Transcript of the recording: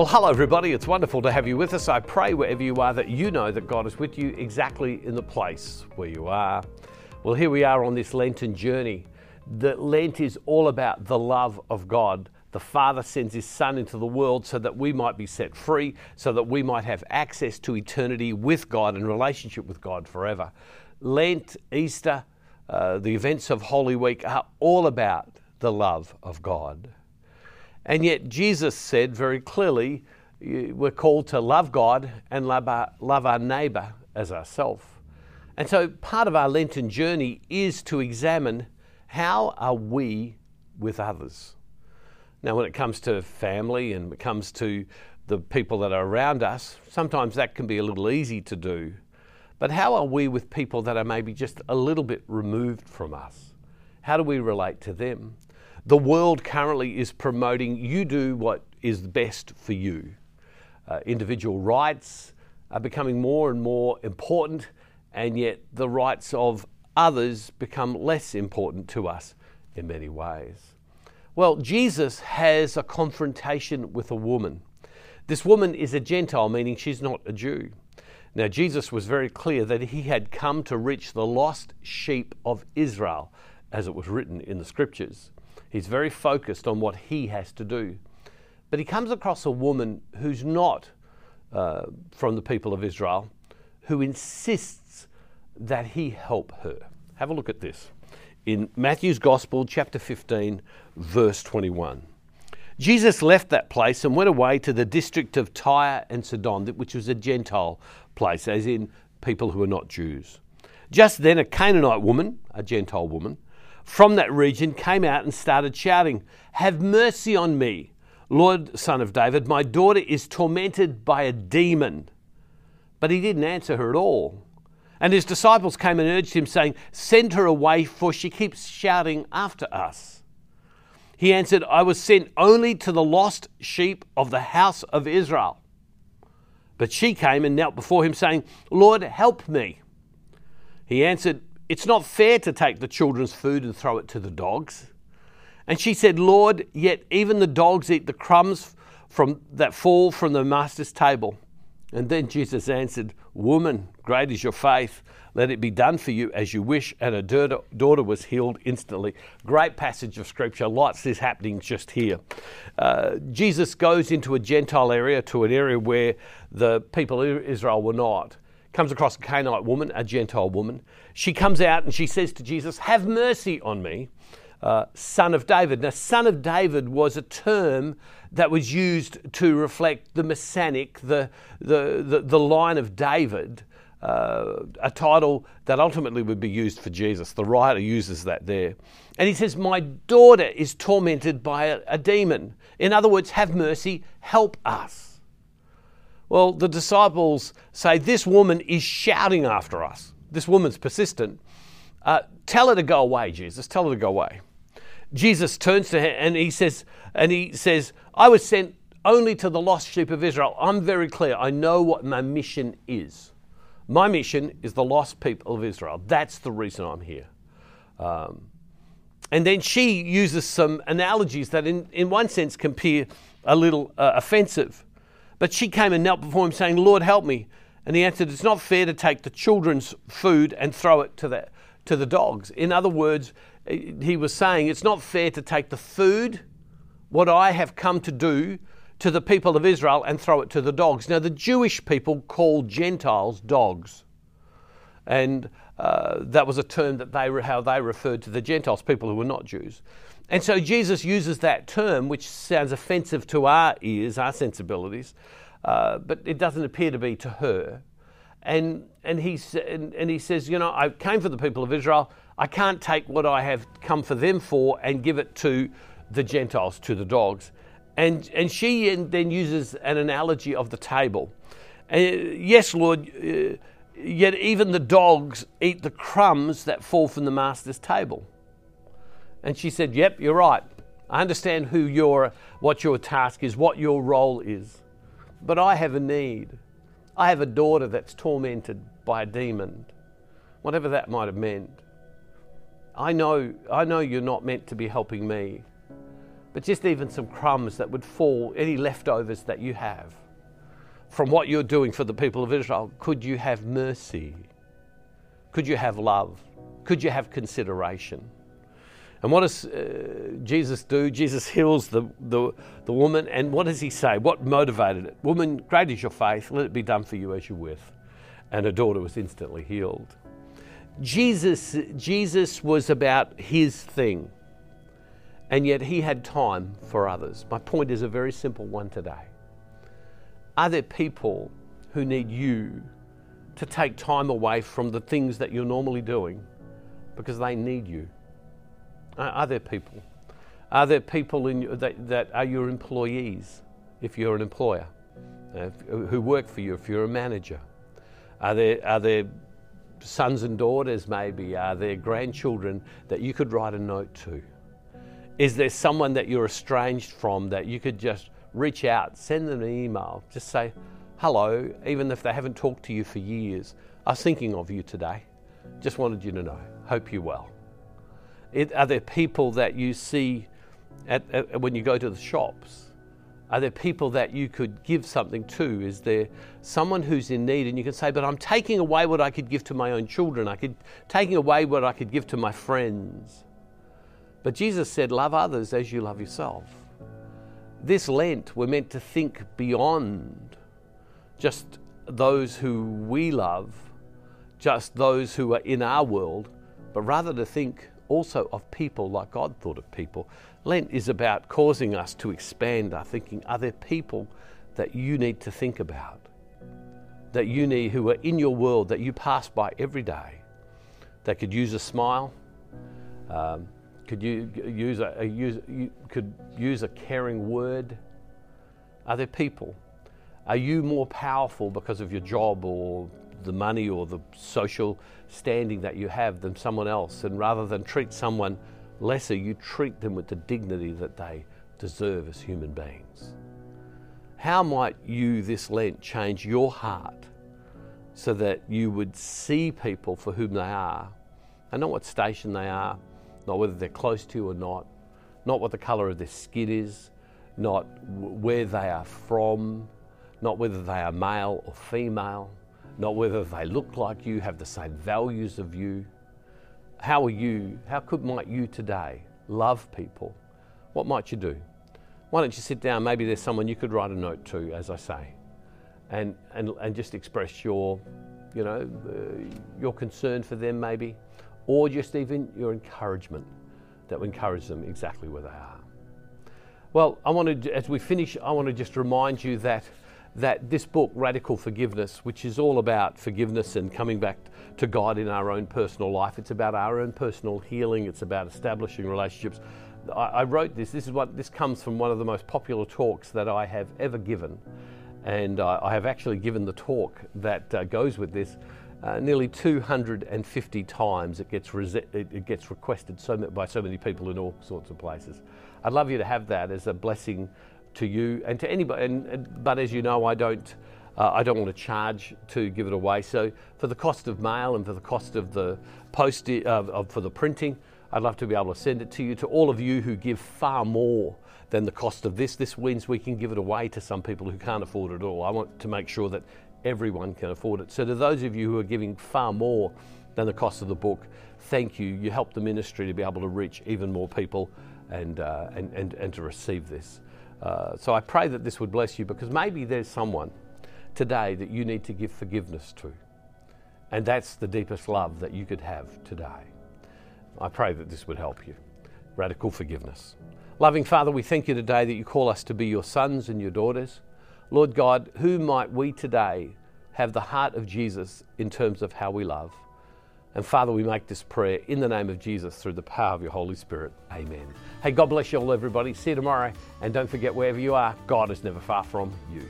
Well, hello, everybody. It's wonderful to have you with us. I pray wherever you are that you know that God is with you exactly in the place where you are. Well, here we are on this Lenten journey. That Lent is all about the love of God. The Father sends His Son into the world so that we might be set free, so that we might have access to eternity with God and relationship with God forever. Lent, Easter, uh, the events of Holy Week are all about the love of God. And yet, Jesus said very clearly, we're called to love God and love our, love our neighbour as ourselves. And so, part of our Lenten journey is to examine how are we with others. Now, when it comes to family and it comes to the people that are around us, sometimes that can be a little easy to do. But how are we with people that are maybe just a little bit removed from us? How do we relate to them? The world currently is promoting you do what is best for you. Uh, individual rights are becoming more and more important, and yet the rights of others become less important to us in many ways. Well, Jesus has a confrontation with a woman. This woman is a Gentile, meaning she's not a Jew. Now, Jesus was very clear that he had come to reach the lost sheep of Israel, as it was written in the scriptures. He's very focused on what he has to do. But he comes across a woman who's not uh, from the people of Israel, who insists that he help her. Have a look at this in Matthew's Gospel, chapter 15, verse 21. Jesus left that place and went away to the district of Tyre and Sidon, which was a Gentile place, as in people who are not Jews. Just then, a Canaanite woman, a Gentile woman, from that region came out and started shouting, Have mercy on me, Lord, son of David. My daughter is tormented by a demon. But he didn't answer her at all. And his disciples came and urged him, saying, Send her away, for she keeps shouting after us. He answered, I was sent only to the lost sheep of the house of Israel. But she came and knelt before him, saying, Lord, help me. He answered, It's not fair to take the children's food and throw it to the dogs. And she said, Lord, yet even the dogs eat the crumbs from, that fall from the master's table. And then Jesus answered, Woman, great is your faith. Let it be done for you as you wish. And her daughter was healed instantly. Great passage of scripture. Lots is happening just here. Uh, Jesus goes into a Gentile area, to an area where the people of Israel were not. Comes across a Canaanite woman, a Gentile woman. She comes out and she says to Jesus, Have mercy on me uh, son of David. Now, son of David was a term that was used to reflect the Messianic, the, the, the, the line of David, uh, a title that ultimately would be used for Jesus. The writer uses that there. And he says, My daughter is tormented by a, a demon. In other words, have mercy, help us. Well, the disciples say, This woman is shouting after us. This woman's persistent. Uh, tell her to go away, Jesus. Tell her to go away. Jesus turns to her and he says, and he says, I was sent only to the lost sheep of Israel. I'm very clear. I know what my mission is. My mission is the lost people of Israel. That's the reason I'm here. Um, and then she uses some analogies that, in, in one sense, can appear a little uh, offensive. But she came and knelt before him, saying, Lord, help me. And he answered, It's not fair to take the children's food and throw it to the, to the dogs. In other words, he was saying it's not fair to take the food, what I have come to do, to the people of Israel and throw it to the dogs. Now, the Jewish people called Gentiles dogs. And uh, that was a term that they how they referred to the Gentiles, people who were not Jews. And so Jesus uses that term, which sounds offensive to our ears, our sensibilities, uh, but it doesn't appear to be to her. And, and, he, and, and he says, You know, I came for the people of Israel. I can't take what I have come for them for and give it to the Gentiles, to the dogs. And, and she then uses an analogy of the table. And yes, Lord, uh, yet even the dogs eat the crumbs that fall from the master's table. And she said, Yep, you're right. I understand who your, what your task is, what your role is. But I have a need. I have a daughter that's tormented by a demon, whatever that might have meant. I know, I know you're not meant to be helping me, but just even some crumbs that would fall, any leftovers that you have from what you're doing for the people of Israel, could you have mercy? Could you have love? Could you have consideration? And what does uh, Jesus do? Jesus heals the, the, the woman, and what does he say? What motivated it? Woman, great is your faith, let it be done for you as you wish. And her daughter was instantly healed. Jesus, Jesus was about his thing, and yet he had time for others. My point is a very simple one today. Are there people who need you to take time away from the things that you're normally doing because they need you? Are there people? Are there people in, that, that are your employees if you're an employer, uh, who work for you if you're a manager? Are there, are there sons and daughters, maybe? Are there grandchildren that you could write a note to? Is there someone that you're estranged from that you could just reach out, send them an email, just say hello, even if they haven't talked to you for years? I was thinking of you today. Just wanted you to know. Hope you're well. It, are there people that you see at, at, when you go to the shops? Are there people that you could give something to? Is there someone who's in need and you can say, but I'm taking away what I could give to my own children. I could taking away what I could give to my friends. But Jesus said, love others as you love yourself. This Lent, we're meant to think beyond just those who we love, just those who are in our world, but rather to think also of people like God thought of people. Lent is about causing us to expand our thinking. Are there people that you need to think about? That you need, who are in your world, that you pass by every day, that could use a smile, um, could you use a, a use, you could use a caring word? Are there people? Are you more powerful because of your job or the money or the social standing that you have than someone else. And rather than treat someone lesser, you treat them with the dignity that they deserve as human beings. How might you this Lent change your heart so that you would see people for whom they are and not what station they are, not whether they're close to you or not, not what the colour of their skin is, not where they are from, not whether they are male or female, not whether they look like you, have the same values of you. How are you? How could might you today love people? What might you do? Why don't you sit down? Maybe there's someone you could write a note to, as I say, and and, and just express your, you know, uh, your concern for them, maybe, or just even your encouragement that will encourage them exactly where they are. Well, I want to, as we finish, I want to just remind you that that this book, Radical Forgiveness, which is all about forgiveness and coming back to God in our own personal life, it's about our own personal healing, it's about establishing relationships. I, I wrote this. This is what this comes from one of the most popular talks that I have ever given, and uh, I have actually given the talk that uh, goes with this. Uh, nearly 250 times it gets, it, it gets requested so by so many people in all sorts of places. I'd love you to have that as a blessing to you and to anybody. And, but as you know, I don't. Uh, I don't want to charge to give it away. So for the cost of mail and for the cost of the post uh, for the printing, I'd love to be able to send it to you. To all of you who give far more than the cost of this, this means we can give it away to some people who can't afford it at all. I want to make sure that everyone can afford it. So to those of you who are giving far more than the cost of the book, thank you. You help the ministry to be able to reach even more people and, uh, and, and, and to receive this. Uh, so I pray that this would bless you because maybe there's someone today that you need to give forgiveness to. And that's the deepest love that you could have today. I pray that this would help you. Radical forgiveness. Loving Father, we thank you today that you call us to be your sons and your daughters. Lord God, who might we today have the heart of Jesus in terms of how we love? And Father, we make this prayer in the name of Jesus through the power of your Holy Spirit. Amen. Hey, God bless you all, everybody. See you tomorrow. And don't forget, wherever you are, God is never far from you.